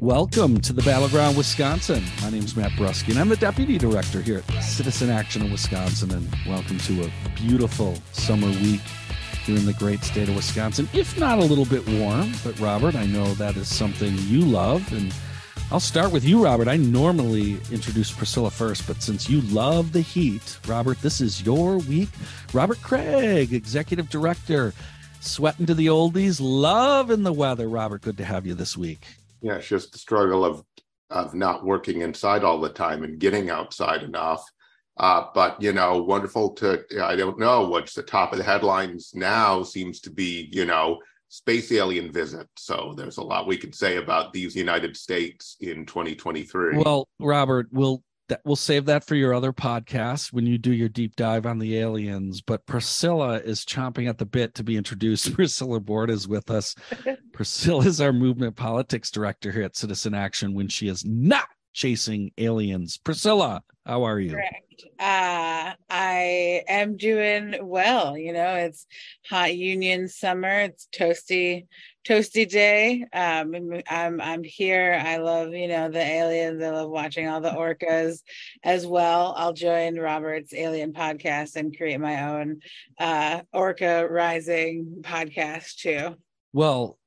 Welcome to the Battleground Wisconsin. My name is Matt Brusky, and I'm the Deputy Director here at Citizen Action in Wisconsin. And welcome to a beautiful summer week here in the great state of Wisconsin. If not a little bit warm, but Robert, I know that is something you love. And I'll start with you, Robert. I normally introduce Priscilla first, but since you love the heat, Robert, this is your week. Robert Kraig, Executive Director, sweating to the oldies, loving the weather. Robert, good to have you this week. Yeah, it's just the struggle of of not working inside all the time and getting outside enough. Uh, but you know, wonderful to I don't know what's the top of the headlines now seems to be you know space alien visit. So there's a lot we could say about these United States in 2023. Well, Robert, we'll that we'll save that for your other podcast when you do your deep dive on the aliens. But Priscilla is chomping at the bit to be introduced. Priscilla Board is with us. Priscilla is our movement politics director here at Citizen Action when she is not chasing aliens. Priscilla, how are you? Correct. Uh, I am doing well. You know, it's hot union summer. It's toasty, toasty day. Um, I'm I'm here. I love you know the aliens. I love watching all the orcas as well. I'll join Robert's alien podcast and create my own uh, orca rising podcast too. Well,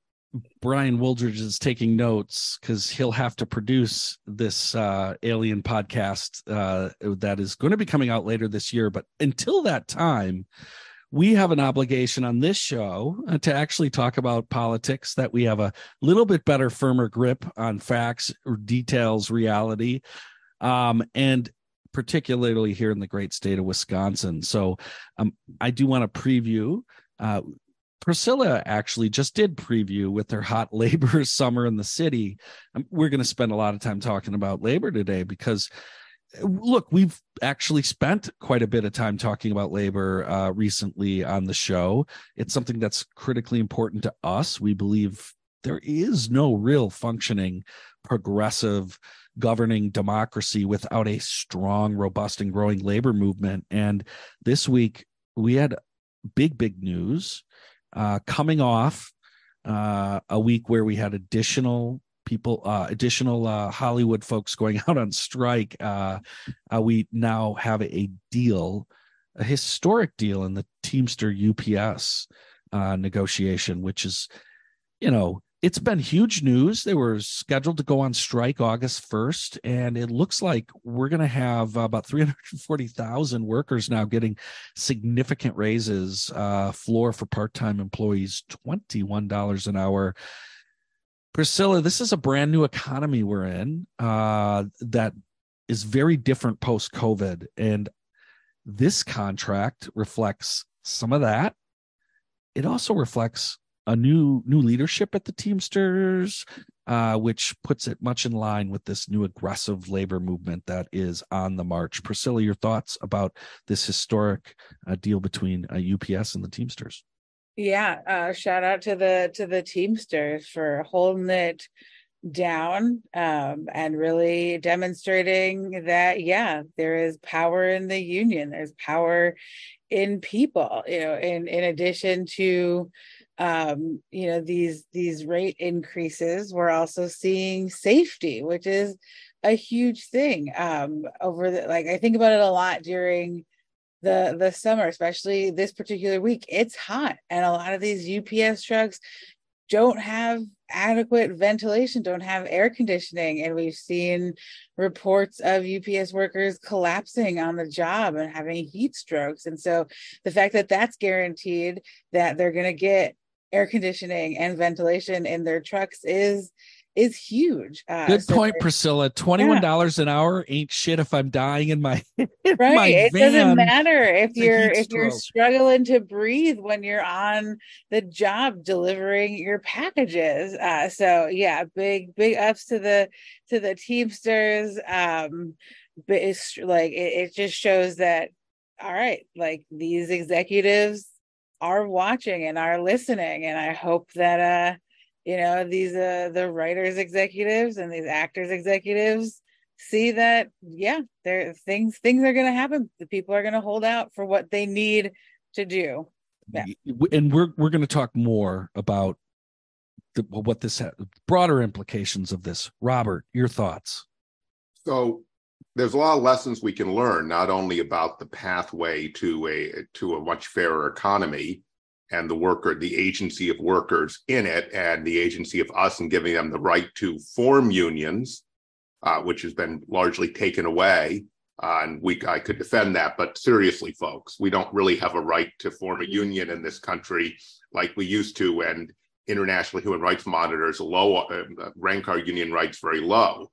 Brian Wooldridge is taking notes because he'll have to produce this uh, alien podcast uh, that is going to be coming out later this year. But until that time, we have an obligation on this show uh, to actually talk about politics, that we have a little bit better, firmer grip on facts, details, reality. Um, and particularly here in the great state of Wisconsin. So um, I do want to preview. Uh, Priscilla actually just did preview with her hot labor summer in the city. Um, we're going to spend a lot of time talking about labor today because look, we've actually spent quite a bit of time talking about labor uh, recently on the show. It's something that's critically important to us. We believe there is no real functioning progressive governing democracy without a strong, robust, and growing labor movement. And this week, we had big, big news uh, coming off uh, a week where we had additional people, uh, additional uh, Hollywood folks going out on strike. Uh, uh, we now have a deal, a historic deal in the Teamster UPS uh, negotiation, which is, you know, it's been huge news. They were scheduled to go on strike August 1st, and it looks like we're going to have about 340,000 workers now getting significant raises. Uh, floor for part time employees, $21 an hour. Priscilla, this is a brand new economy we're in uh, that is very different post COVID. And this contract reflects some of that. It also reflects a new new leadership at the Teamsters, uh, which puts it much in line with this new aggressive labor movement that is on the march. Priscilla, your thoughts about this historic uh, deal between uh, UPS and the Teamsters? Yeah, uh, shout out to the to the Teamsters for holding it down um, and really demonstrating that yeah, there is power in the union. There's power in people. You know, in in addition to um, you know these these rate increases we're also seeing safety which is a huge thing um over the like i think about it a lot during the the summer especially this particular week it's hot and a lot of these ups trucks don't have adequate ventilation don't have air conditioning and we've seen reports of ups workers collapsing on the job and having heat strokes and so the fact that that's guaranteed that they're going to get air conditioning and ventilation in their trucks is is huge. Uh, Good so point, Priscilla. Twenty one dollars yeah. an hour ain't shit if I'm dying in my in right. My it van. doesn't matter if you're if you're struggling to breathe when you're on the job delivering your packages. Uh, so yeah, big big ups to the to the Teamsters. Um, but it's like it, it just shows that all right, like these executives are watching and are listening and i hope that uh you know these uh the writers executives and these actors executives see that yeah there things things are going to happen the people are going to hold out for what they need to do yeah. and we're we're going to talk more about the, what this broader implications of this. Robert, your thoughts? So there's a lot of lessons we can learn, not only about the pathway to a to a much fairer economy and the worker, the agency of workers in it, and the agency of us and giving them the right to form unions, uh, which has been largely taken away. Uh, and we, I could defend that, but seriously, folks, we don't really have a right to form a union in this country like we used to. And international human rights monitors low uh, rank our union rights very low.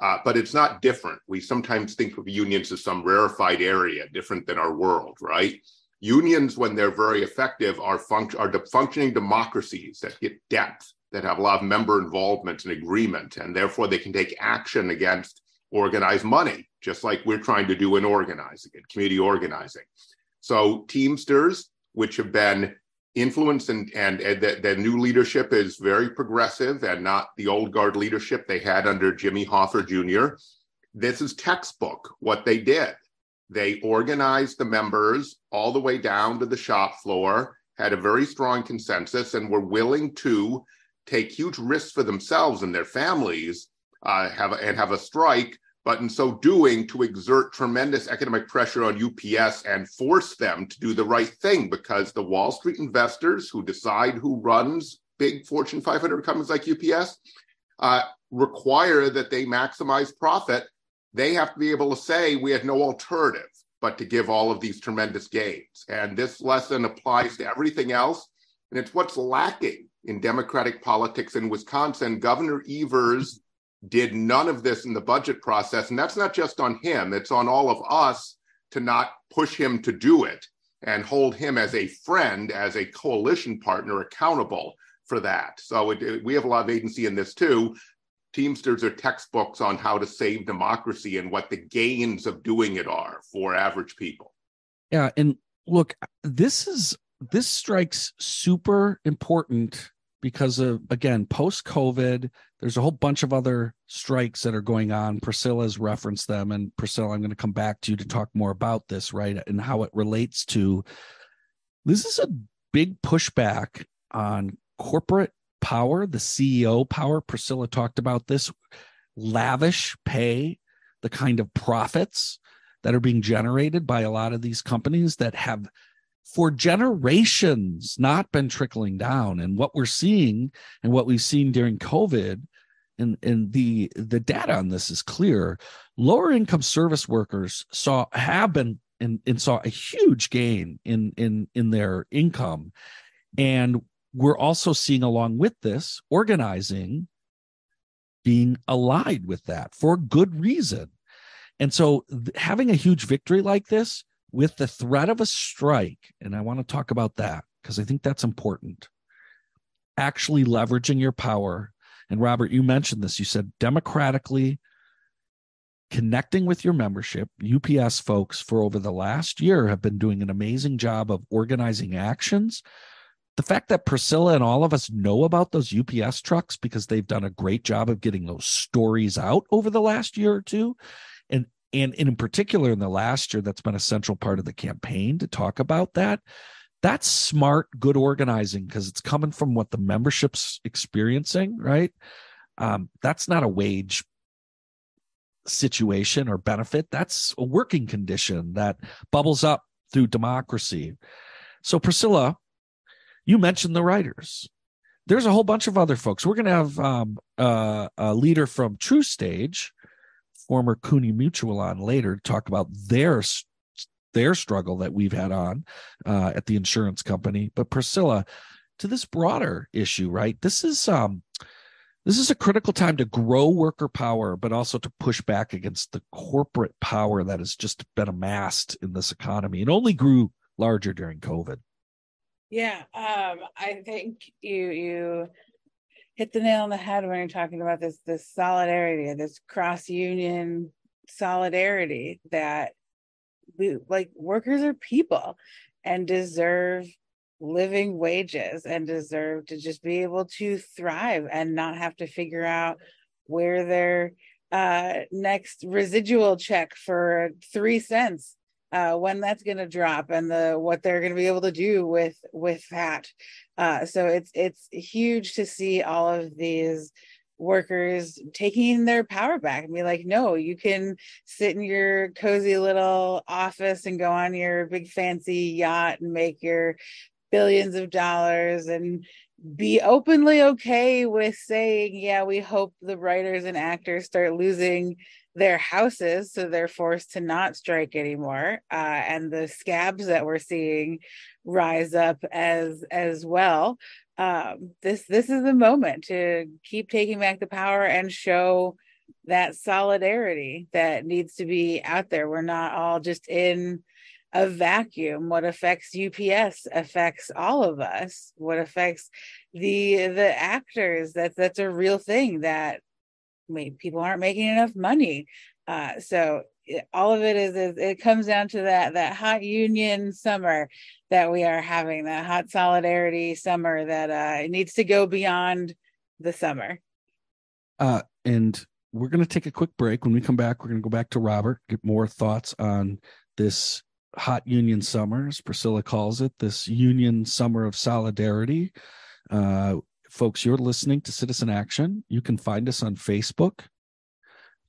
Uh, but it's not different. We sometimes think of unions as some rarefied area, different than our world, right? Unions, when they're very effective, are, func- are de- functioning democracies that get depth, that have a lot of member involvement and agreement, and therefore they can take action against organized money, just like we're trying to do in organizing and community organizing. So Teamsters, which have been influence and and, and the, the, new leadership is very progressive and not the old guard leadership they had under Jimmy Hoffa Jr. This is textbook what they did. They organized the members all the way down to the shop floor, had a very strong consensus, and were willing to take huge risks for themselves and their families, uh, have and have a strike but in so doing to exert tremendous economic pressure on UPS and force them to do the right thing because the Wall Street investors who decide who runs big Fortune 500 companies like UPS uh, require that they maximize profit. They have to be able to say we had no alternative but to give all of these tremendous gains. And this lesson applies to everything else. And it's what's lacking in Democratic politics in Wisconsin. Governor Evers did none of this in the budget process. And that's not just on him, it's on all of us to not push him to do it and hold him as a friend, as a coalition partner accountable for that. So it, it, we have a lot of agency in this too. Teamsters are textbooks on how to save democracy and what the gains of doing it are for average people. Yeah. And look, this is this strikes super important because of again post covid there's a whole bunch of other strikes that are going on. Priscilla's referenced them and priscilla i'm going to come back to you to talk more about this right and how it relates to this is a big pushback on corporate power. The ceo power priscilla talked about this lavish pay the kind of profits that are being generated by a lot of these companies that have for generations not been trickling down. And what we're seeing and what we've seen during covid and and the the data on this is clear lower income service workers saw have been and, and saw a huge gain in in in their income. And we're also seeing along with this organizing being allied with that for good reason. And so th- having a huge victory like this with the threat of a strike, and I want to talk about that because I think that's important. Actually leveraging your power. And Robert, you mentioned this. You said democratically connecting with your membership. UPS folks for over the last year have been doing an amazing job of organizing actions. The fact that Priscilla and all of us know about those UPS trucks because they've done a great job of getting those stories out over the last year or two and in particular in the last year that's been a central part of the campaign to talk about that. That's smart good organizing because it's coming from what the membership's experiencing right? Um, that's not a wage situation or benefit. That's a working condition that bubbles up through democracy. So priscilla you mentioned the writers. There's a whole bunch of other folks. We're going to have um, uh, a leader from TruStage former CUNA Mutual on later to talk about their their struggle that we've had on uh, at the insurance company. But Priscilla, to this broader issue, right? This is um this is a critical time to grow worker power, but also to push back against the corporate power that has just been amassed in this economy. and only grew larger during COVID. Yeah, um, I think you you hit the nail on the head when you're talking about this this solidarity, this cross union solidarity that we like workers are people and deserve living wages and deserve to just be able to thrive and not have to figure out where their uh, next residual check for three cents uh, when that's going to drop and the what they're going to be able to do with with that. Uh, so it's it's huge to see all of these workers taking their power back and be like, no, you can sit in your cozy little office and go on your big fancy yacht and make your billions of dollars and be openly okay with saying, yeah, we hope the writers and actors start losing their houses so they're forced to not strike anymore uh, and the scabs that we're seeing rise up as as well. Um, this this is the moment to keep taking back the power and show that solidarity that needs to be out there. We're not all just in a vacuum. What affects ups affects all of us. What affects the the actors that that's a real thing that people aren't making enough money. Uh, so all of it is, is it comes down to that that hot union summer that we are having, that hot solidarity summer that uh, needs to go beyond the summer. Uh, and we're going to take a quick break. When we come back, we're going to go back to Robert, get more thoughts on this hot union summer, as Priscilla calls it, this union summer of solidarity. Uh, folks, you're listening to Citizen Action. You can find us on Facebook.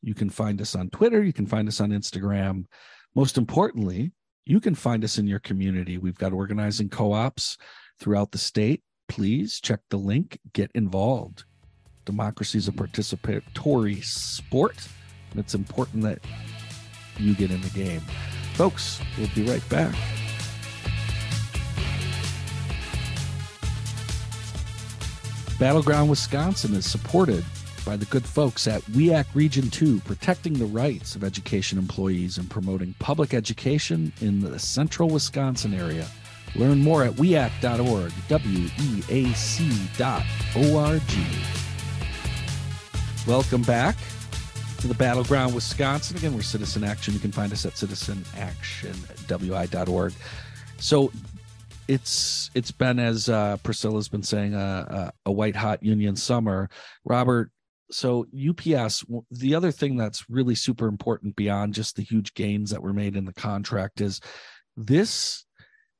You can find us on Twitter. You can find us on Instagram. Most importantly, you can find us in your community. We've got organizing co ops throughout the state. Please check the link, get involved. Democracy is a participatory sport. And it's important that you get in the game. Folks, we'll be right back. Battleground Wisconsin is supported by the good folks at WEAC Region 2, protecting the rights of education employees and promoting public education in the central Wisconsin area. Learn more at weac.org, W E A C dot O R G. Welcome back to the Battleground Wisconsin. Again, we're Citizen Action. You can find us at citizenactionwi.org. So, it's it's been as uh, Priscilla's been saying uh, uh, a white hot union summer. Robert, so UPS, the other thing that's really super important beyond just the huge gains that were made in the contract is this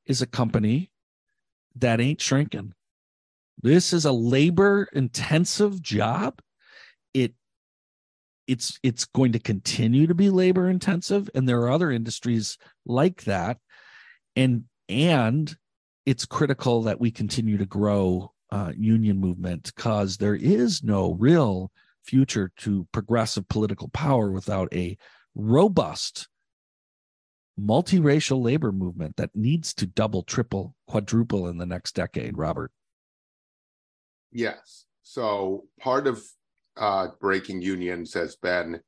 is a company that ain't shrinking. This is a labor intensive job. It it's it's going to continue to be labor intensive and there are other industries like that and and it's critical that we continue to grow uh, union movement because there is no real future to progressive political power without a robust multiracial labor movement that needs to double, triple, quadruple in the next decade, Robert. Yes. So part of uh, breaking unions has been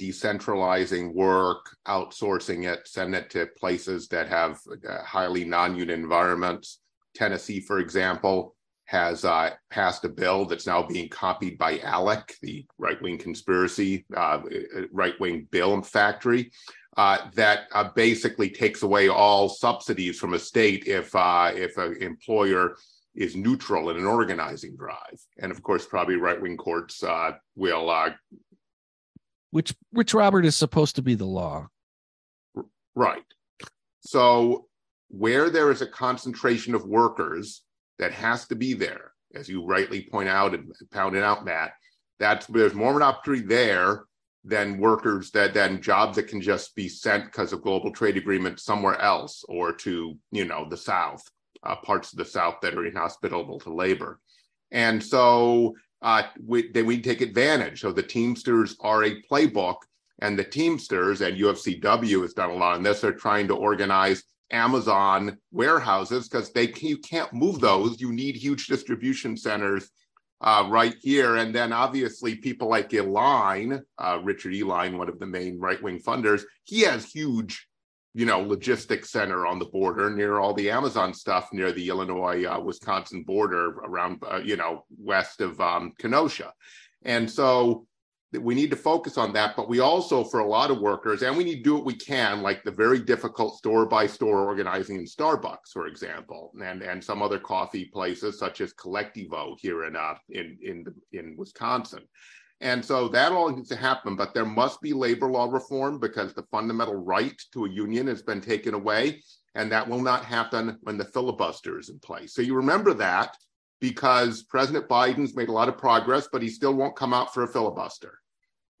decentralizing work, outsourcing it, send it to places that have uh, highly non-union environments. Tennessee, for example, has uh, passed a bill that's now being copied by ALEC, the right-wing conspiracy, uh, right-wing bill factory, uh, that uh, basically takes away all subsidies from a state if uh, if an employer is neutral in an organizing drive. And of course, probably right-wing courts will which which Robert is supposed to be the law. Right. So where there is a concentration of workers that has to be there, as you rightly point out and pounded out, Matt, that's there's more of an opportunity there than workers that than jobs that can just be sent because of global trade agreement somewhere else or to you know the south uh, parts of the south that are inhospitable to labor and so uh, we, then we take advantage. So the Teamsters are a playbook, and the Teamsters and UFCW has done a lot on this. They're trying to organize Amazon warehouses because they you can't move those. You need huge distribution centers uh, right here. And then obviously people like Uihlein, uh, Richard Uihlein, one of the main right wing funders, he has huge you know, logistics center on the border near all the Amazon stuff near the Illinois uh, Wisconsin border around, uh, you know, west of um, Kenosha. And so we need to focus on that. But we also, for a lot of workers, and we need to do what we can, like the very difficult store by store organizing in Starbucks, for example, and, and some other coffee places such as Colectivo here in, uh, in, in, in Wisconsin And so that all needs to happen, but there must be labor law reform because the fundamental right to a union has been taken away. And that will not happen when the filibuster is in place. So you remember that because President Biden's made a lot of progress, but he still won't come out for a filibuster.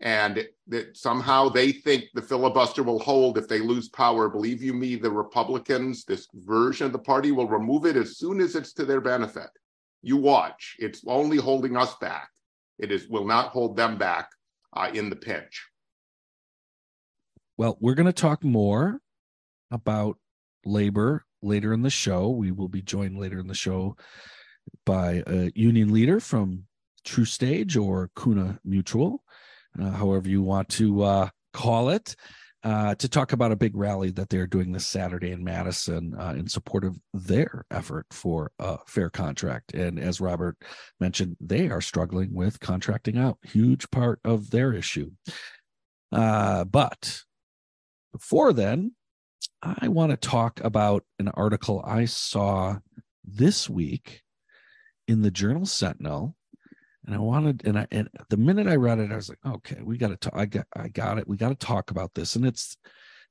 And that somehow they think the filibuster will hold if they lose power. Believe you me, the Republicans, this version of the party, will remove it as soon as it's to their benefit. You watch, it's only holding us back. It is will not hold them back uh, in the pinch. Well, we're going to talk more about labor later in the show. We will be joined later in the show by a union leader from TruStage or CUNA Mutual, uh, however you want to uh, call it uh, to talk about a big rally that they're doing this Saturday in Madison uh, in support of their effort for a fair contract. And as Robert mentioned, they are struggling with contracting out, huge part of their issue. Uh, but before then, I want to talk about an article I saw this week in the Journal Sentinel and I wanted, and I, and the minute I read it, I was like, okay, we got to talk. I got, I got it. We got to talk about this. And it's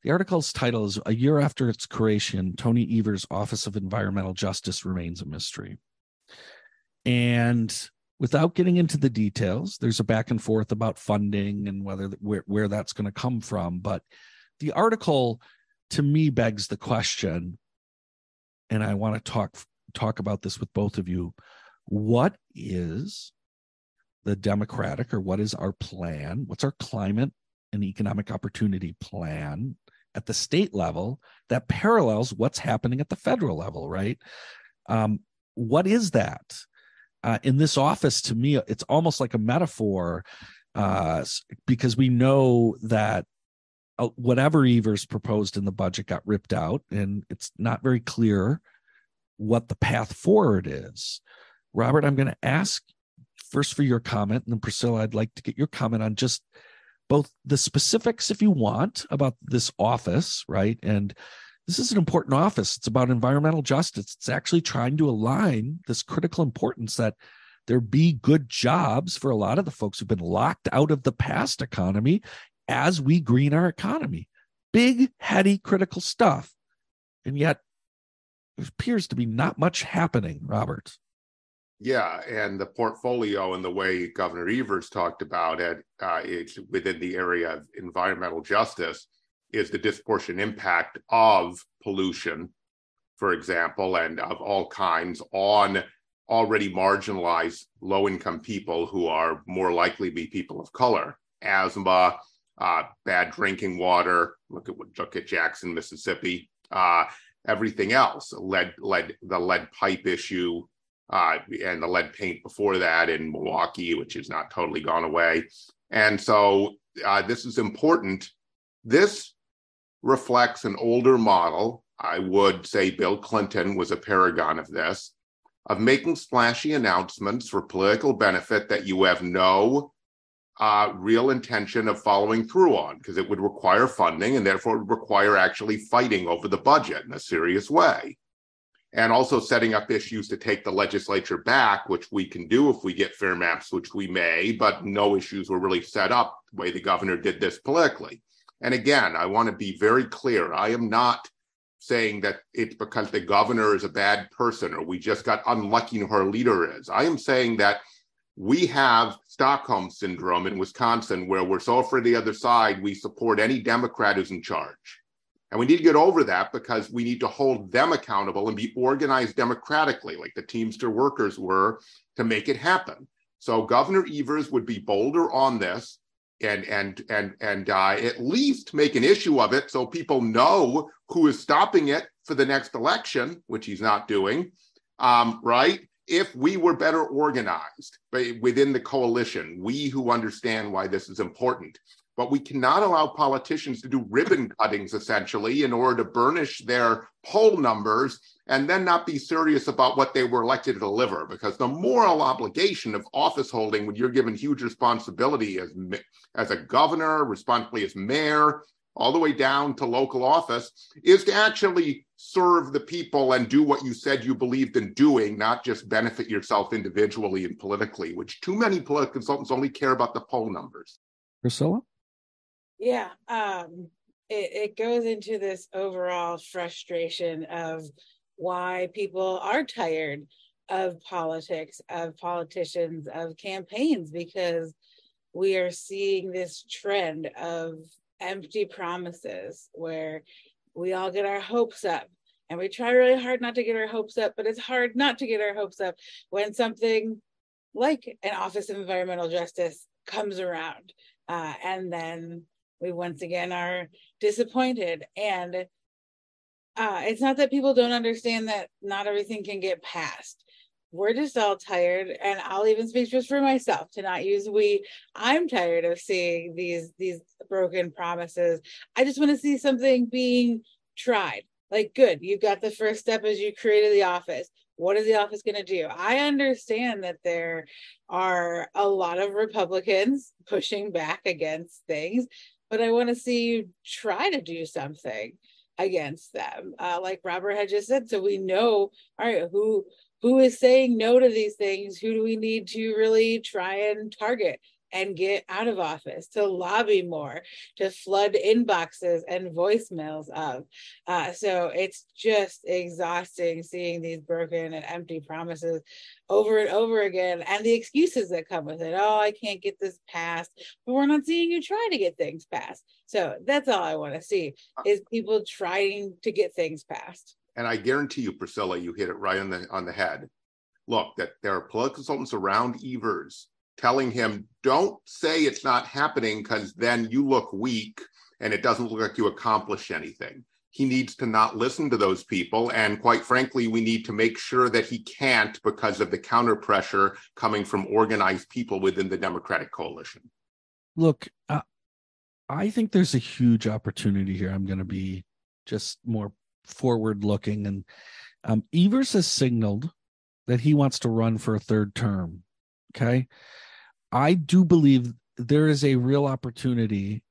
the article's title is "A Year After Its Creation, Tony Evers' Office of Environmental Justice Remains a Mystery." And without getting into the details, there's a back and forth about funding and whether where where that's going to come from. But the article, to me, begs the question, and I want to talk talk about this with both of you. What is the Democratic or what is our plan? What's our climate and economic opportunity plan at the state level that parallels what's happening at the federal level, right? Um, what is that? Uh, in this office, to me, it's almost like a metaphor uh, because we know that uh, whatever Evers proposed in the budget got ripped out, and it's not very clear what the path forward is. Robert, I'm going to ask first for your comment, and then Priscilla, I'd like to get your comment on just both the specifics, if you want, about this office, right? And this is an important office. It's about environmental justice. It's actually trying to align this critical importance that there be good jobs for a lot of the folks who've been locked out of the past economy as we green our economy. Big, heady, critical stuff. And yet, there appears to be not much happening, Robert. Yeah, and the portfolio and the way Governor Evers talked about it, uh, it's within the area of environmental justice, is the disproportionate impact of pollution, for example, and of all kinds on already marginalized low income people who are more likely to be people of color. Asthma, uh, bad drinking water. Look at look at Jackson, Mississippi. Uh, everything else, lead, lead, the lead pipe issue, uh, and the lead paint before that in Milwaukee, which has not totally gone away. And so uh, this is important. This reflects an older model. I would say Bill Clinton was a paragon of this, of making splashy announcements for political benefit that you have no uh, real intention of following through on, because it would require funding and therefore require actually fighting over the budget in a serious way and also setting up issues to take the legislature back, which we can do if we get fair maps, which we may, but no issues were really set up the way the governor did this politically. And again, I want to be very clear. I am not saying that it's because the governor is a bad person or we just got unlucky who our leader is. I am saying that we have Stockholm syndrome in Wisconsin where we're so afraid of the other side, we support any Democrat who's in charge. And we need to get over that because we need to hold them accountable and be organized democratically, like the Teamster workers were, to make it happen. So Governor Evers would be bolder on this and and and and uh, at least make an issue of it so people know who is stopping it for the next election, which he's not doing, um, right? If we were better organized within the coalition, we who understand why this is important, but we cannot allow politicians to do ribbon cuttings essentially in order to burnish their poll numbers and then not be serious about what they were elected to deliver because the moral obligation of office holding when you're given huge responsibility as as a governor responsibility as mayor all the way down to local office is to actually serve the people and do what you said you believed in doing, not just benefit yourself individually and politically, which too many political consultants only care about the poll numbers. Priscilla? Yeah. Um, it, it goes into this overall frustration of why people are tired of politics, of politicians, of campaigns, because we are seeing this trend of empty promises where we all get our hopes up and we try really hard not to get our hopes up, but it's hard not to get our hopes up when something like an Office of Environmental Justice comes around. Uh, and then we once again are disappointed. And uh, it's not that people don't understand that not everything can get passed. We're just all tired, and I'll even speak just for myself to not use we. I'm tired of seeing these these broken promises. I just want to see something being tried. Like, good, you got the first step as you created the office. What is the office going to do? I understand that there are a lot of Republicans pushing back against things, but I want to see you try to do something against them. Uh, like Robert had just said, so we know, all right, who who is saying no to these things? Who do we need to really try and target? And get out of office, to lobby more, to flood inboxes and voicemails of. Uh, so it's just exhausting seeing these broken and empty promises over and over again and the excuses that come with it. Oh, I can't get this passed, but we're not seeing you try to get things passed. So that's all I want to see is people trying to get things passed. And I guarantee you, Priscilla, you hit it right on the on the head. Look, that there are political consultants around Evers telling him, don't say it's not happening because then you look weak and it doesn't look like you accomplish anything. He needs to not listen to those people. And quite frankly, we need to make sure that he can't because of the counter pressure coming from organized people within the Democratic coalition. Look, uh, I think there's a huge opportunity here. I'm going to be just more forward looking. And um, Evers has signaled that he wants to run for a third term. Okay. I do believe there is a real opportunity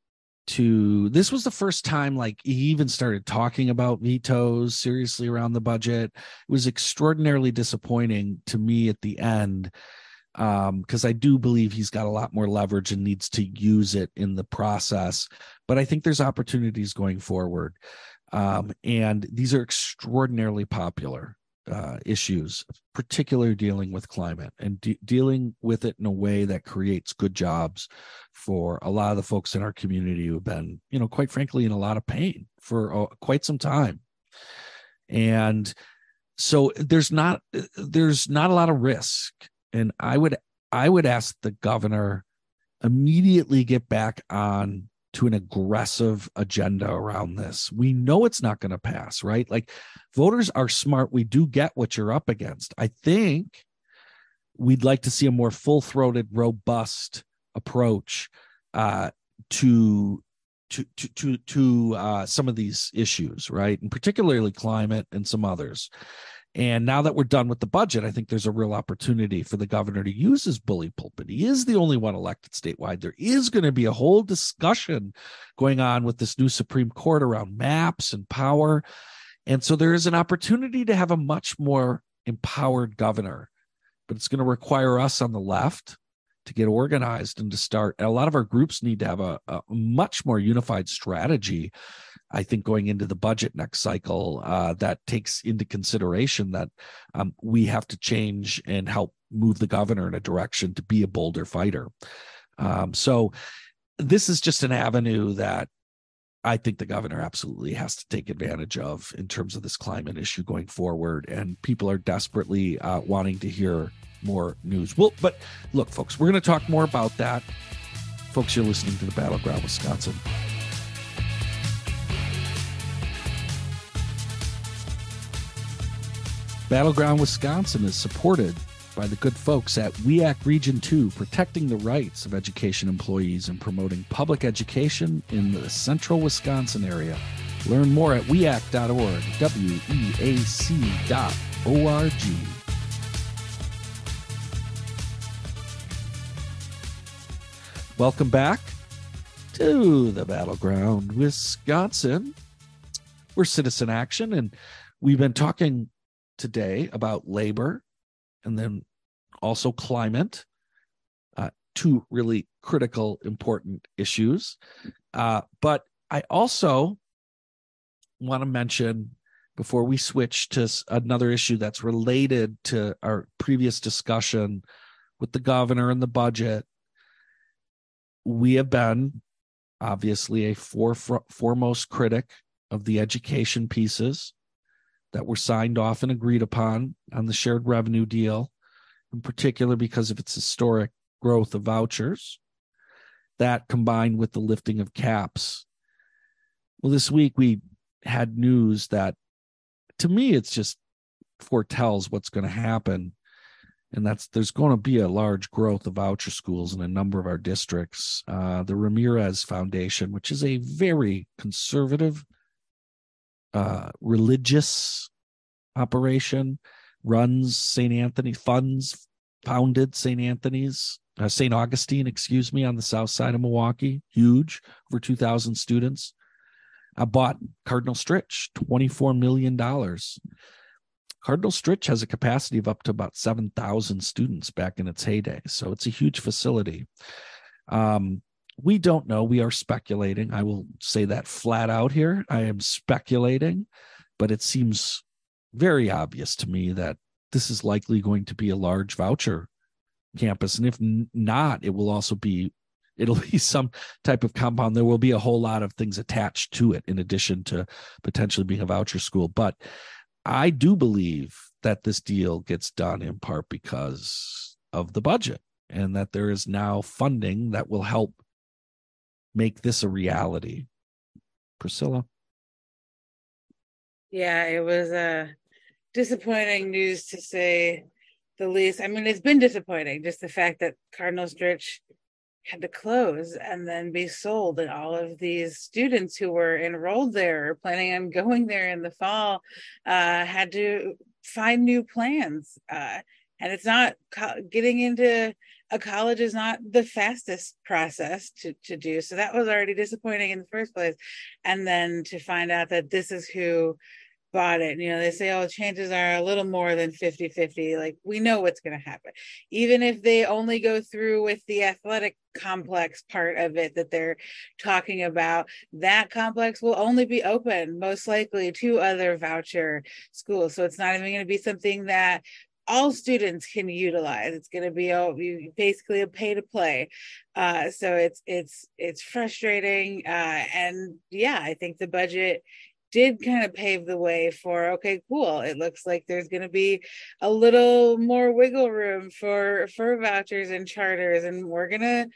to this was the first time like he even started talking about vetoes seriously around the budget. It was extraordinarily disappointing to me at the end um because i do believe he's got a lot more leverage and needs to use it in the process. But i think there's opportunities going forward. Um and these are extraordinarily popular uh, issues, particularly dealing with climate and de- dealing with it in a way that creates good jobs for a lot of the folks in our community who have been, you know, quite frankly, in a lot of pain for uh, quite some time. And so there's not there's not a lot of risk, and I would I would ask the governor immediately get back on to an aggressive agenda around this. We know it's not going to pass, right? Like voters are smart. We do get what you're up against. I think we'd like to see a more full-throated, robust approach uh, to to to to to uh, some of these issues, right? And particularly climate and some others. And now that we're done with the budget, I think there's a real opportunity for the governor to use his bully pulpit. He is the only one elected statewide. There is going to be a whole discussion going on with this new Supreme Court around maps and power. And so there is an opportunity to have a much more empowered governor, but it's going to require us on the left to get organized and to start. And a lot of our groups need to have a, a much more unified strategy I think going into the budget next cycle, uh, that takes into consideration that um, we have to change and help move the governor in a direction to be a bolder fighter. Um, so this is just an avenue that I think the governor absolutely has to take advantage of in terms of this climate issue going forward. And people are desperately uh, wanting to hear more news. Well, but look, folks, we're going to talk more about that. Folks, you're listening to the Battleground Wisconsin. Battleground Wisconsin is supported by the good folks at WEAC Region 2, protecting the rights of education employees and promoting public education in the central Wisconsin area. Learn more at weac.org, W E A C dot O R G. Welcome back to the battleground, Wisconsin. We're Citizen Action, and we've been talking today about labor and then also climate, uh, two really critical, important issues. Uh, but I also want to mention before we switch to another issue that's related to our previous discussion with the governor and the budget. We have been obviously a fore, foremost critic of the education pieces that were signed off and agreed upon on the shared revenue deal, in particular because of its historic growth of vouchers. That combined with the lifting of caps. Well, this week we had news that to me it's just foretells what's going to happen and that's there's going to be a large growth of voucher schools in a number of our districts. Uh, the Ramirez Foundation, which is a very conservative, uh, religious operation, runs St. Anthony funds, founded St. Anthony's, uh, St. Augustine, excuse me, on the south side of Milwaukee, huge, over 2,000 students. I bought Cardinal Stritch, $24 million. Cardinal Stritch has a capacity of up to about 7,000 students back in its heyday. So it's a huge facility. Um, we don't know. We are speculating. I will say that flat out here. I am speculating, but it seems very obvious to me that this is likely going to be a large voucher campus. And if not, it will also be it'll be some type of compound there will be a whole lot of things attached to it in addition to potentially being a voucher school but i do believe that this deal gets done in part because of the budget and that there is now funding that will help make this a reality. Priscilla? Yeah it was a disappointing news to say the least. I mean it's been disappointing just the fact that cardinal stritch had to close and then be sold. And all of these students who were enrolled there planning on going there in the fall uh, had to find new plans uh, and it's not co- getting into a college is not the fastest process to, to do. So that was already disappointing in the first place. And then to find out that this is who bought it. You know, they say, oh, chances are a little more than 50 50. Like, we know what's going to happen. Even if they only go through with the athletic complex part of it that they're talking about, that complex will only be open, most likely, to other voucher schools. So it's not even going to be something that all students can utilize it's going to be a, basically a pay to play uh, so it's it's it's frustrating uh, and yeah i think the budget did kind of pave the way for okay cool it looks like there's going to be a little more wiggle room for for vouchers and charters and we're going to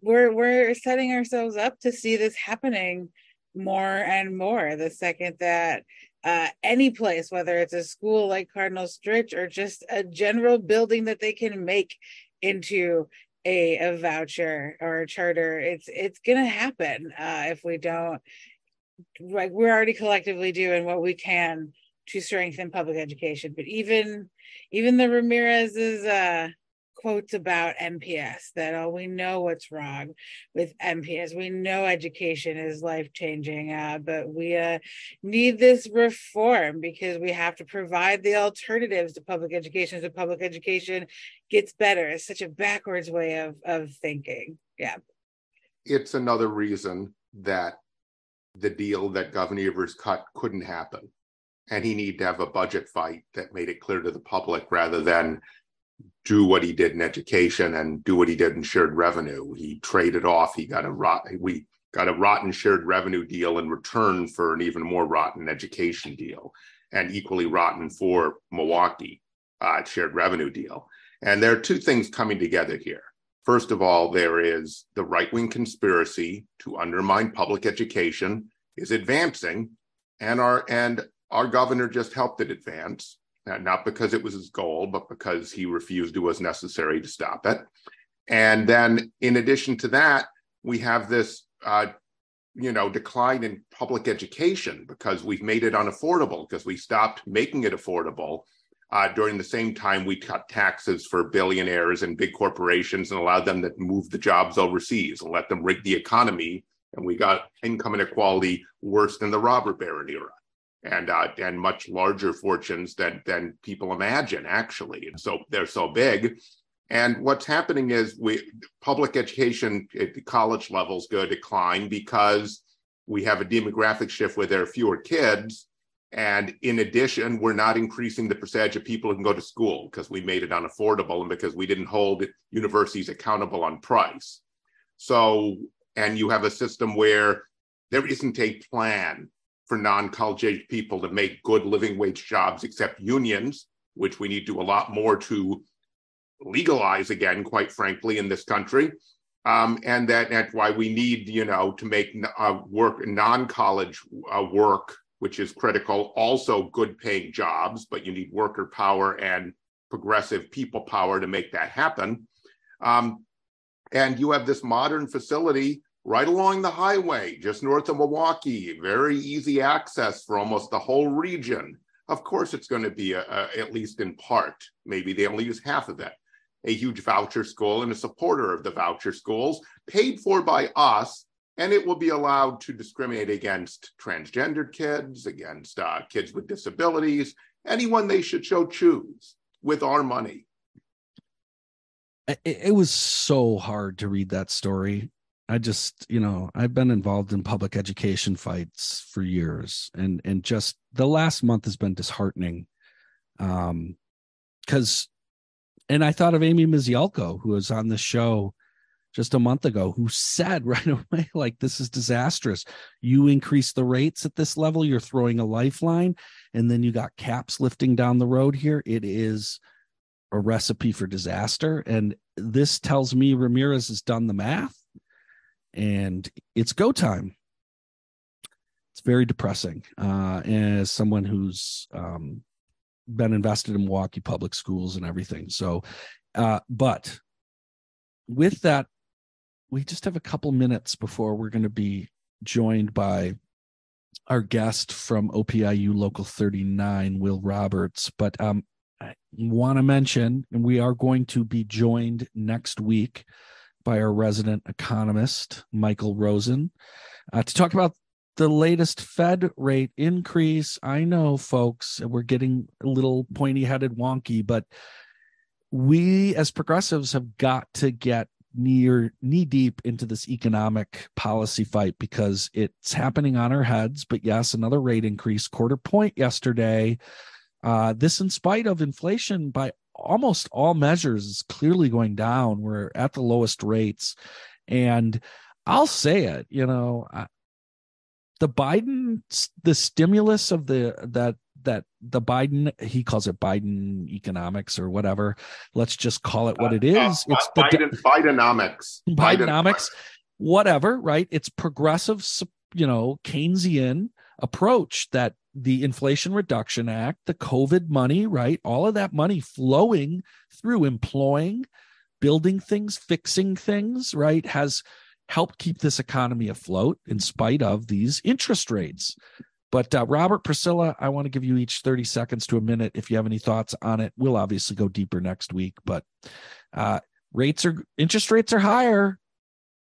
we're we're setting ourselves up to see this happening more and more the second that uh, any place whether it's a school like cardinal stritch or just a general building that they can make into a, a voucher or a charter it's it's gonna happen uh, if we don't like we're already collectively doing what we can to strengthen public education. But even even the ramirez's uh quotes about MPS that oh we know what's wrong with MPS we know education is life changing uh, but we uh, need this reform because we have to provide the alternatives to public education so public education gets better. It's such a backwards way of of thinking. Yeah. It's another reason that the deal that Governor Evers cut couldn't happen. And he needed to have a budget fight that made it clear to the public rather than do what he did in education and do what he did in shared revenue. He traded off, he got a rot, we got a rotten shared revenue deal in return for an even more rotten education deal and equally rotten for Milwaukee uh, shared revenue deal. And there are two things coming together here. First of all, there is the right wing conspiracy to undermine public education is advancing, and our and our governor just helped it advance, not because it was his goal, but because he refused it was necessary to stop it. And then, in addition to that, we have this, uh, you know, decline in public education because we've made it unaffordable because we stopped making it affordable uh, during the same time, we cut taxes for billionaires and big corporations and allowed them to move the jobs overseas and let them rig the economy. And we got income inequality worse than the robber baron era, and uh, and much larger fortunes than than people imagine actually. And so they're so big. And what's happening is we public education at the college levels go decline because we have a demographic shift where there are fewer kids and in addition, we're not increasing the percentage of people who can go to school because we made it unaffordable and because we didn't hold universities accountable on price. So, and you have a system where there isn't a plan for non college age people to make good living wage jobs except unions, which we need to do a lot more to legalize again, quite frankly, in this country. Um, and that, that's why we need, you know, to make uh, work non college uh, work which is critical. Also, good paying jobs, but you need worker power and progressive people power to make that happen. Um, and you have this modern facility right along the highway, just north of Milwaukee, very easy access for almost the whole region. Of course, it's going to be a, a, at least in part, maybe they only use half of it, a huge voucher school and a supporter of the voucher schools, paid for by us and it will be allowed to discriminate against transgendered kids, against uh, kids with disabilities, anyone they should so choose with our money. It, it was so hard to read that story. I just, you know, I've been involved in public education fights for years, and and just the last month has been disheartening. Um, because, and I thought of Amy Mizialko, who was on the show just a month ago who said right away like this is disastrous. You increase the rates at this level you're throwing a lifeline and then you got caps lifting down the road here. It is a recipe for disaster. And this tells me ramirez has done the math and it's go time. It's very depressing uh as someone who's um been invested in milwaukee public schools and everything. So uh but with that we just have a couple minutes before we're going to be joined by our guest from OPEIU Local 39, Will Roberts. But um, I want to mention, and we are going to be joined next week by our resident economist, Michael Rosen, uh, to talk about the latest Fed rate increase. I know, folks, we're getting a little pointy headed wonky, but we as progressives have got to get near knee deep into this economic policy fight because it's happening on our heads. But yes, another rate increase, quarter point yesterday. Uh, this, in spite of inflation by almost all measures, is clearly going down. We're at the lowest rates, and I'll say it. You know, the Biden, the stimulus of the that that the Biden he calls it Biden economics or whatever. Let's just call it what it is. Uh, uh, it's the Biden, Bidenomics. Bidenomics, whatever, right? It's progressive, you know, Keynesian approach that the Inflation Reduction Act, the COVID money, right? All of that money flowing through employing, building things, fixing things, right? Has helped keep this economy afloat in spite of these interest rates. But uh, Robert, Priscilla, I want to give you each 30 seconds to a minute if you have any thoughts on it. We'll obviously go deeper next week, but uh, rates are interest rates are higher.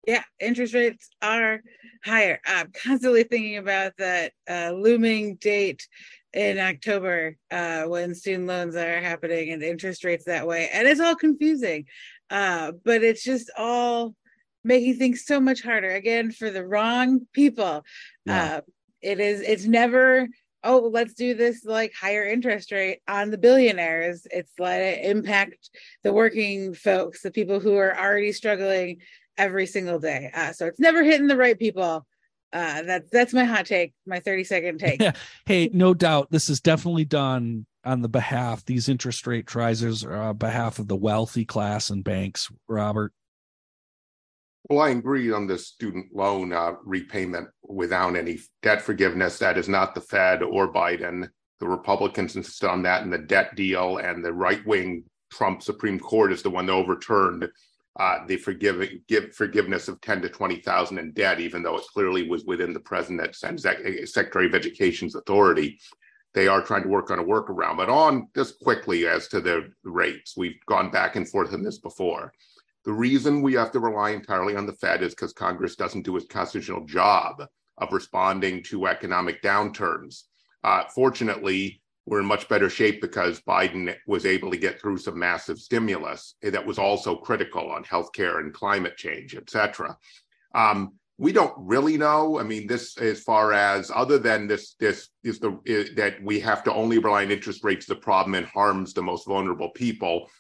Yeah, interest rates are higher. I'm constantly thinking about that uh, looming date in October uh, when student loans are happening and interest rates that way. And it's all confusing, uh, but it's just all making things so much harder again for the wrong people. Yeah. Uh, it is it's never oh let's do this like higher interest rate on the billionaires. It's let it impact the working folks the people who are already struggling every single day. Uh, so it's never hitting the right people. Uh, that's that's my hot take my 30 second take. Yeah. hey no doubt this is definitely done on the behalf these interest rate risers are on behalf of the wealthy class and banks robert well, I agree on the student loan uh, repayment without any debt forgiveness. That is not the Fed or Biden. The Republicans insist on that in the debt deal, and the right wing Trump Supreme Court is the one that overturned uh, the give, forgiveness of 10 to 20,000 in debt, even though it clearly was within the president's and Secretary of Education's authority. they are trying to work on a workaround. But on just quickly as to the rates, we've gone back and forth on this before. The reason we have to rely entirely on the Fed is because Congress doesn't do its constitutional job of responding to economic downturns. Uh, fortunately, we're in much better shape because Biden was able to get through some massive stimulus that was also critical on healthcare and climate change, et cetera. Um, we don't really know. I mean, this as far as other than this, this is the is that we have to only rely on interest rates. The problem and harms the most vulnerable people.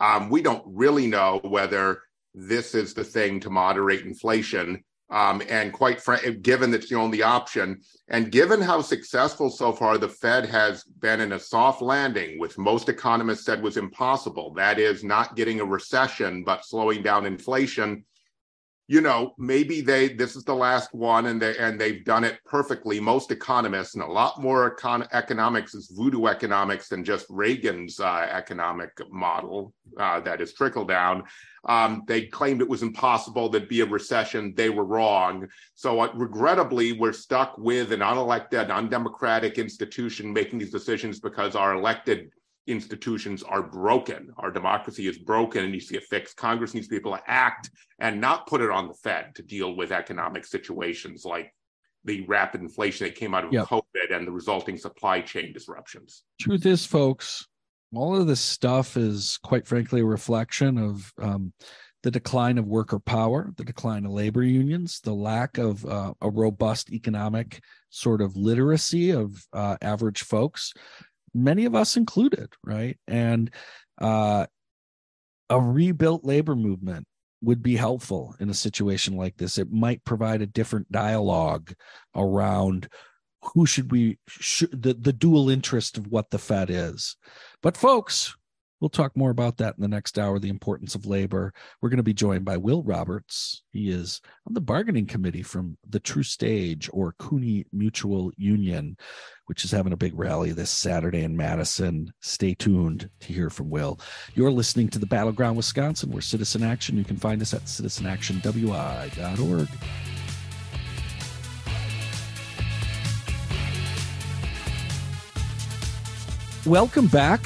Um, we don't really know whether this is the thing to moderate inflation. Um, and quite frankly, given that's the only option, and given how successful so far the Fed has been in a soft landing, which most economists said was impossible, that is, not getting a recession but slowing down inflation you know, maybe they this is the last one and they and they've done it perfectly. Most economists and a lot more econ- economics is voodoo economics than just Reagan's uh, economic model uh, that is trickle down. Um, they claimed it was impossible there'd be a recession. They were wrong. So uh, regrettably, we're stuck with an unelected, undemocratic institution making these decisions because our elected institutions are broken. Our democracy is broken and needs to get fixed. Congress needs to be able to act and not put it on the Fed to deal with economic situations like the rapid inflation that came out of yep. COVID and the resulting supply chain disruptions. Truth is, folks, all of this stuff is quite frankly a reflection of um, the decline of worker power, the decline of labor unions, the lack of uh, a robust economic sort of literacy of uh, average folks many of us included, right? And uh, a rebuilt labor movement would be helpful in a situation like this. It might provide a different dialogue around who should we should, the the dual interest of what the Fed is. But folks, We'll talk more about that in the next hour the importance of labor. We're going to be joined by Will Roberts. He is on the bargaining committee from the TruStage or CUNA Mutual Union, which is having a big rally this Saturday in Madison. Stay tuned to hear from Will. You're listening to the Battleground Wisconsin. We're Citizen Action. You can find us at citizenactionwi.org. Welcome back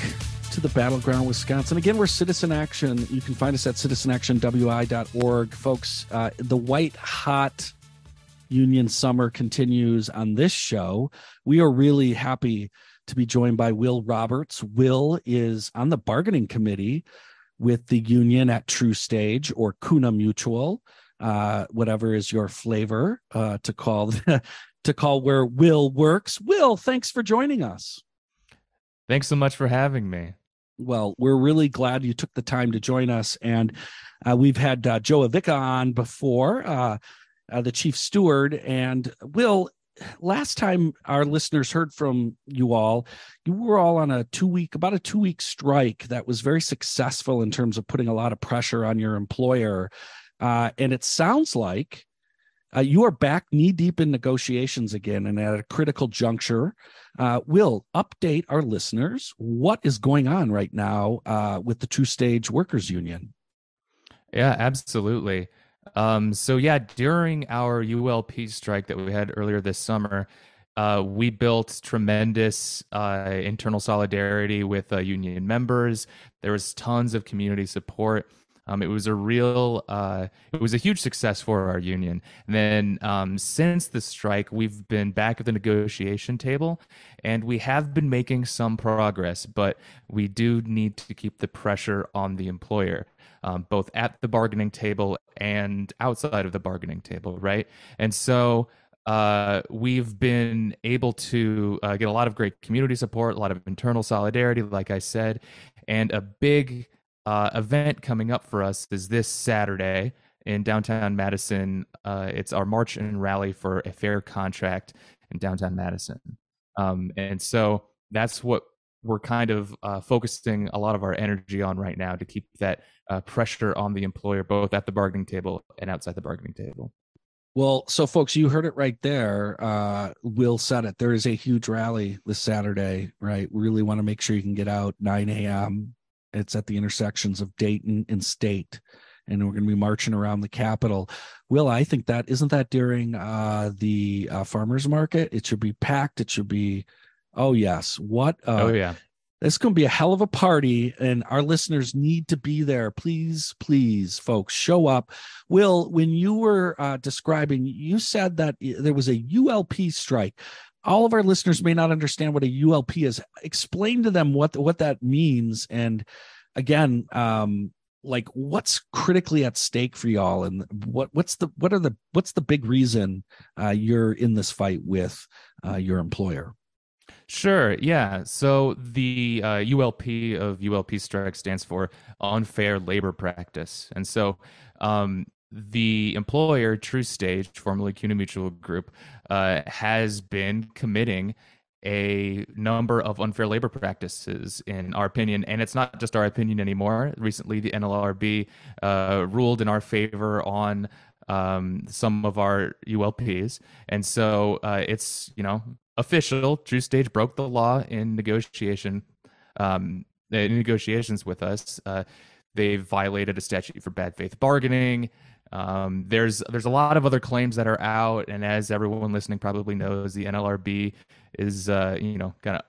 to the Battleground Wisconsin. Again, we're Citizen Action. You can find us at citizenactionwi.org. Folks, uh, the white hot union summer continues on this show. We are really happy to be joined by Will Roberts. Will is on the bargaining committee with the union at TruStage or CUNA Mutual, uh, whatever is your flavor uh, to call to call where Will works. Will, thanks for joining us. Thanks so much for having me well, we're really glad you took the time to join us. And uh, we've had uh, Joe Avica on before, uh, uh, the chief steward. And Will, last time our listeners heard from you all, you were all on a two week, about a two week strike that was very successful in terms of putting a lot of pressure on your employer. Uh, and it sounds like uh, you are back knee deep in negotiations again and at a critical juncture. Uh, Will update our listeners what is going on right now uh, with the TruStage Workers Union. Yeah, absolutely. Um, so yeah, during our ULP strike that we had earlier this summer, uh, we built tremendous uh, internal solidarity with uh, union members. There was tons of community support. Um, it was a real, uh, it was a huge success for our union. And then um, since the strike, we've been back at the negotiation table, and we have been making some progress. But we do need to keep the pressure on the employer, um, both at the bargaining table and outside of the bargaining table, right? And so uh, we've been able to uh, get a lot of great community support, a lot of internal solidarity, like I said, and a big uh, event coming up for us is this Saturday in downtown Madison. Uh, it's our march and rally for a fair contract in downtown Madison. Um, and so that's what we're kind of uh, focusing a lot of our energy on right now to keep that uh, pressure on the employer, both at the bargaining table and outside the bargaining table. Well, so folks, you heard it right there. Uh, Will said it. There is a huge rally this Saturday, right? We really want to make sure you can get out 9 a.m. It's at the intersections of Dayton and State, and we're going to be marching around the Capitol. Will, I think that isn't that during uh, the uh, farmers market? It should be packed. It should be Oh yes. What? Uh, oh yeah. It's going to be a hell of a party, and our listeners need to be there. Please, please, folks, show up. Will, when you were uh, describing, you said that there was a ULP strike. All of our listeners may not understand what a ULP is. Explain to them what what that means, and again, um, like what's critically at stake for y'all, and what what's the what are the what's the big reason uh, you're in this fight with uh, your employer? Sure. Yeah. So the uh, ULP of ULP strike stands for unfair labor practice, and so um, the employer, TruStage, formerly CUNA Mutual Group, uh, has been committing a number of unfair labor practices, in our opinion, and it's not just our opinion anymore. Recently, the NLRB uh, ruled in our favor on um, some of our ULPs, and so uh, it's you know official. TruStage broke the law in negotiation, um, in negotiations with us. Uh, they violated a statute for bad faith bargaining. Um, there's there's a lot of other claims that are out, and as everyone listening probably knows, the NLRB is uh, you know kind of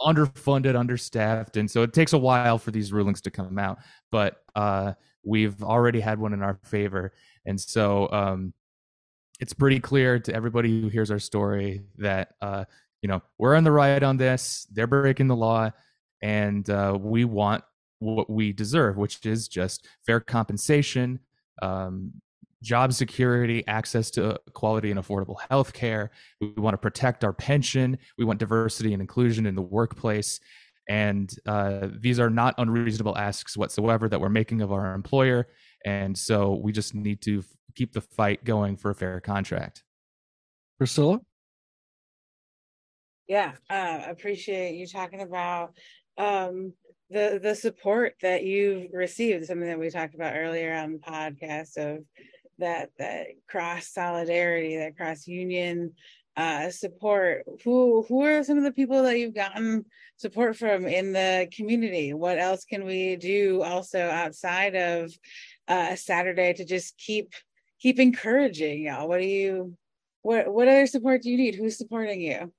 underfunded, understaffed, and so it takes a while for these rulings to come out. But uh, we've already had one in our favor, and so um, it's pretty clear to everybody who hears our story that uh, you know we're on the right on this. They're breaking the law, and uh, we want what we deserve, which is just fair compensation, um, job security, access to quality and affordable health care. We want to protect our pension. We want diversity and inclusion in the workplace. And uh, these are not unreasonable asks whatsoever that we're making of our employer. And so we just need to keep the fight going for a fair contract. Priscilla? Yeah, uh, appreciate you talking about um, the the support that you've received. Something that we talked about earlier on the podcast of that that cross solidarity, that cross union uh, support. Who who are some of the people that you've gotten support from in the community? What else can we do also outside of uh, Saturday to just keep keep encouraging y'all. What do you what what other support do you need? Who's supporting you?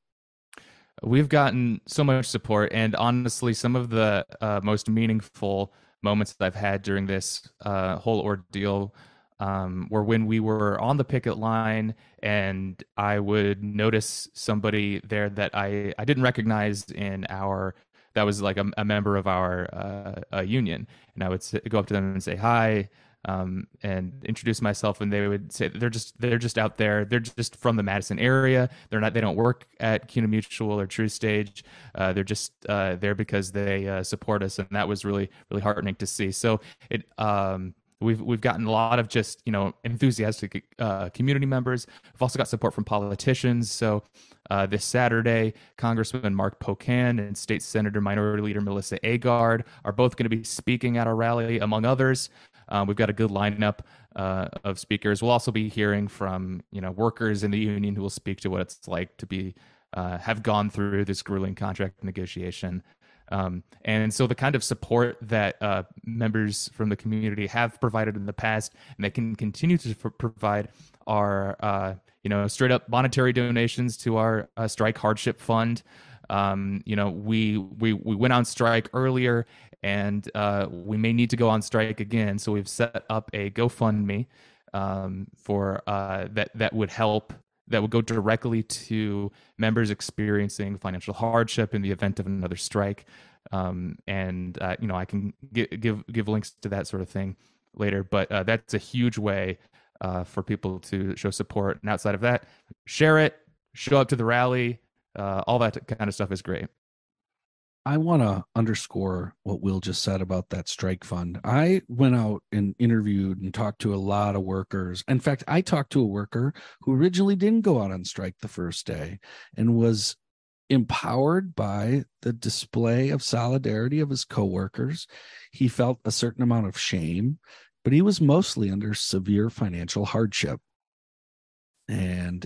We've gotten so much support, and honestly, some of the uh, most meaningful moments that I've had during this uh, whole ordeal um, were when we were on the picket line, and I would notice somebody there that I I didn't recognize in our that was like a, a member of our uh, union, and I would say, go up to them and say hi um, and introduce myself and they would say they're just they're just out there. They're just from the madison area. They're not they don't work at CUNA mutual or TruStage. Uh, they're just uh, there because they uh, support us and that was really really heartening to see. So it um, we've we've gotten a lot of just you know enthusiastic uh, community members. We've also got support from politicians. So uh, this Saturday, Congressman Mark Pocan and State Senator Minority Leader Melissa Agard are both going to be speaking at our rally, among others. Um, we've got a good lineup uh, of speakers. We'll also be hearing from you know workers in the union who will speak to what it's like to be uh, have gone through this grueling contract negotiation. Um, and so the kind of support that uh, members from the community have provided in the past and they can continue to f- provide are uh, you know straight up monetary donations to our uh, strike hardship fund. Um, you know, we we we went on strike earlier, and uh, we may need to go on strike again. So we've set up a GoFundMe um, for uh, that that would help that would go directly to members experiencing financial hardship in the event of another strike. Um, and uh, you know, I can give give give links to that sort of thing later. But uh, that's a huge way uh, for people to show support. And outside of that, share it, show up to the rally, uh, all that kind of stuff is great. I want to underscore what Will just said about that strike fund. I went out and interviewed and talked to a lot of workers. In fact, I talked to a worker who originally didn't go out on strike the first day and was empowered by the display of solidarity of his coworkers. He felt a certain amount of shame, but he was mostly under severe financial hardship. And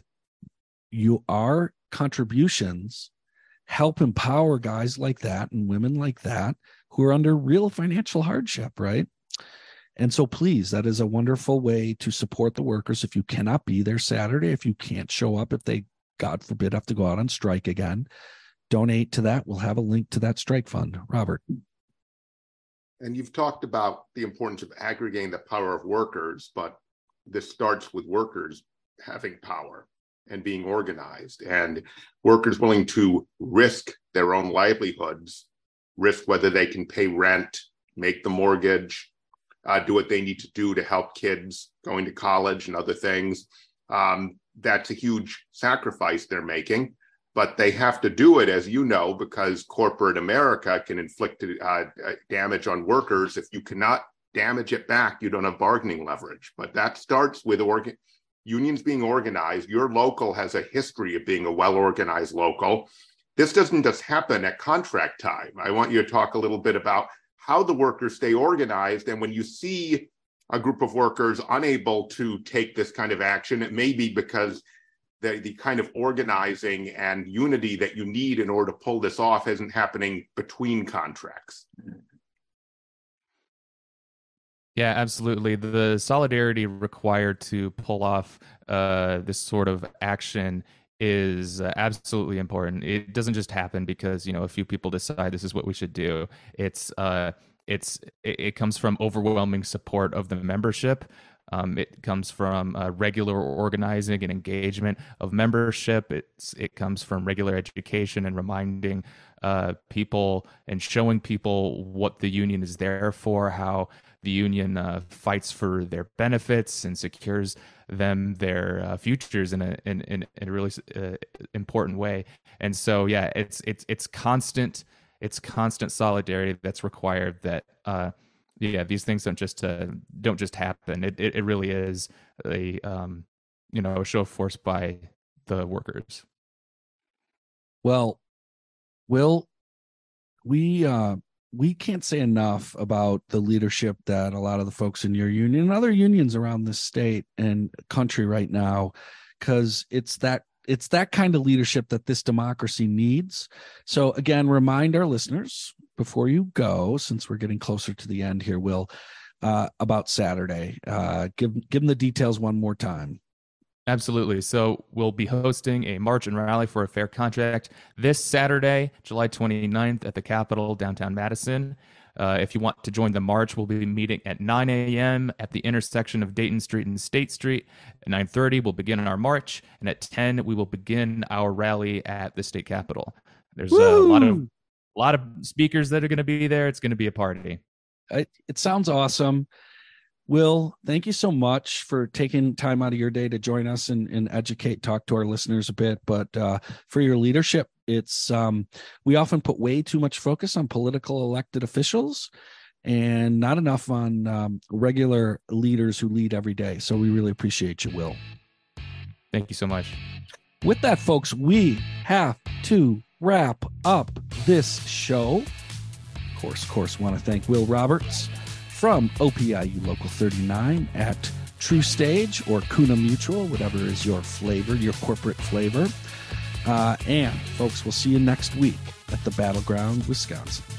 you are contributions help empower guys like that and women like that who are under real financial hardship, right? And so, please, that is a wonderful way to support the workers. If you cannot be there Saturday, if you can't show up, if they God forbid, have to go out on strike again, donate to that. We'll have a link to that strike fund. Robert. And you've talked about the importance of aggregating the power of workers, but this starts with workers having power and being organized and workers willing to risk their own livelihoods, risk whether they can pay rent, make the mortgage, uh, do what they need to do to help kids going to college and other things. Um, that's a huge sacrifice they're making, but they have to do it, as you know, because corporate America can inflict uh, uh damage on workers. If you cannot damage it back, you don't have bargaining leverage. But that starts with organ- unions being organized. Your local has a history of being a well organized local. This doesn't just happen at contract time. I want you to talk a little bit about how the workers stay organized. And when you see a group of workers unable to take this kind of action, it may be because the, the kind of organizing and unity that you need in order to pull this off isn't happening between contracts. Mm-hmm. Yeah, absolutely. The solidarity required to pull off uh, this sort of action is uh, absolutely important. It doesn't just happen because you know a few people decide this is what we should do. It's uh, it's it, comes from overwhelming support of the membership. Um, it comes from uh, regular organizing and engagement of membership. It's it comes from regular education and reminding uh, people and showing people what the union is there for, how the union uh, fights for their benefits and secures them their uh, futures in a in, in, in a really uh, important way. And so, yeah, it's it's it's constant it's constant solidarity that's required. That uh, yeah, these things don't just uh, don't just happen. It, it, it really is a um, you know a show of force by the workers. Well, Will, we uh, we can't say enough about the leadership that a lot of the folks in your union and other unions around the state and country right now because it's that it's that kind of leadership that this democracy needs. So again remind our listeners before you go since we're getting closer to the end here will uh, about saturday. Uh, give give them the details one more time Absolutely. So we'll be hosting a march and rally for a fair contract this Saturday, July 29th at the Capitol, downtown Madison. Uh, if you want to join the march, we'll be meeting at 9 a.m. at the intersection of Dayton Street and State Street. At 9:30, we'll begin our march, and at 10, we will begin our rally at the state capitol. There's Woo! a lot of a lot of speakers that are going to be there. It's going to be a party. It, it sounds awesome. Will, thank you so much for taking time out of your day to join us and, and educate, talk to our listeners a bit. But uh, for your leadership, it's um, we often put way too much focus on political elected officials and not enough on um, regular leaders who lead every day. So we really appreciate you, Will. Thank you so much. With that, folks, we have to wrap up this show. Of course, of course, want to thank Will Roberts from OPEIU Local 39 at TruStage or CUNA Mutual, whatever is your flavor, your corporate flavor. Uh, and folks, we'll see you next week at the Battleground, Wisconsin.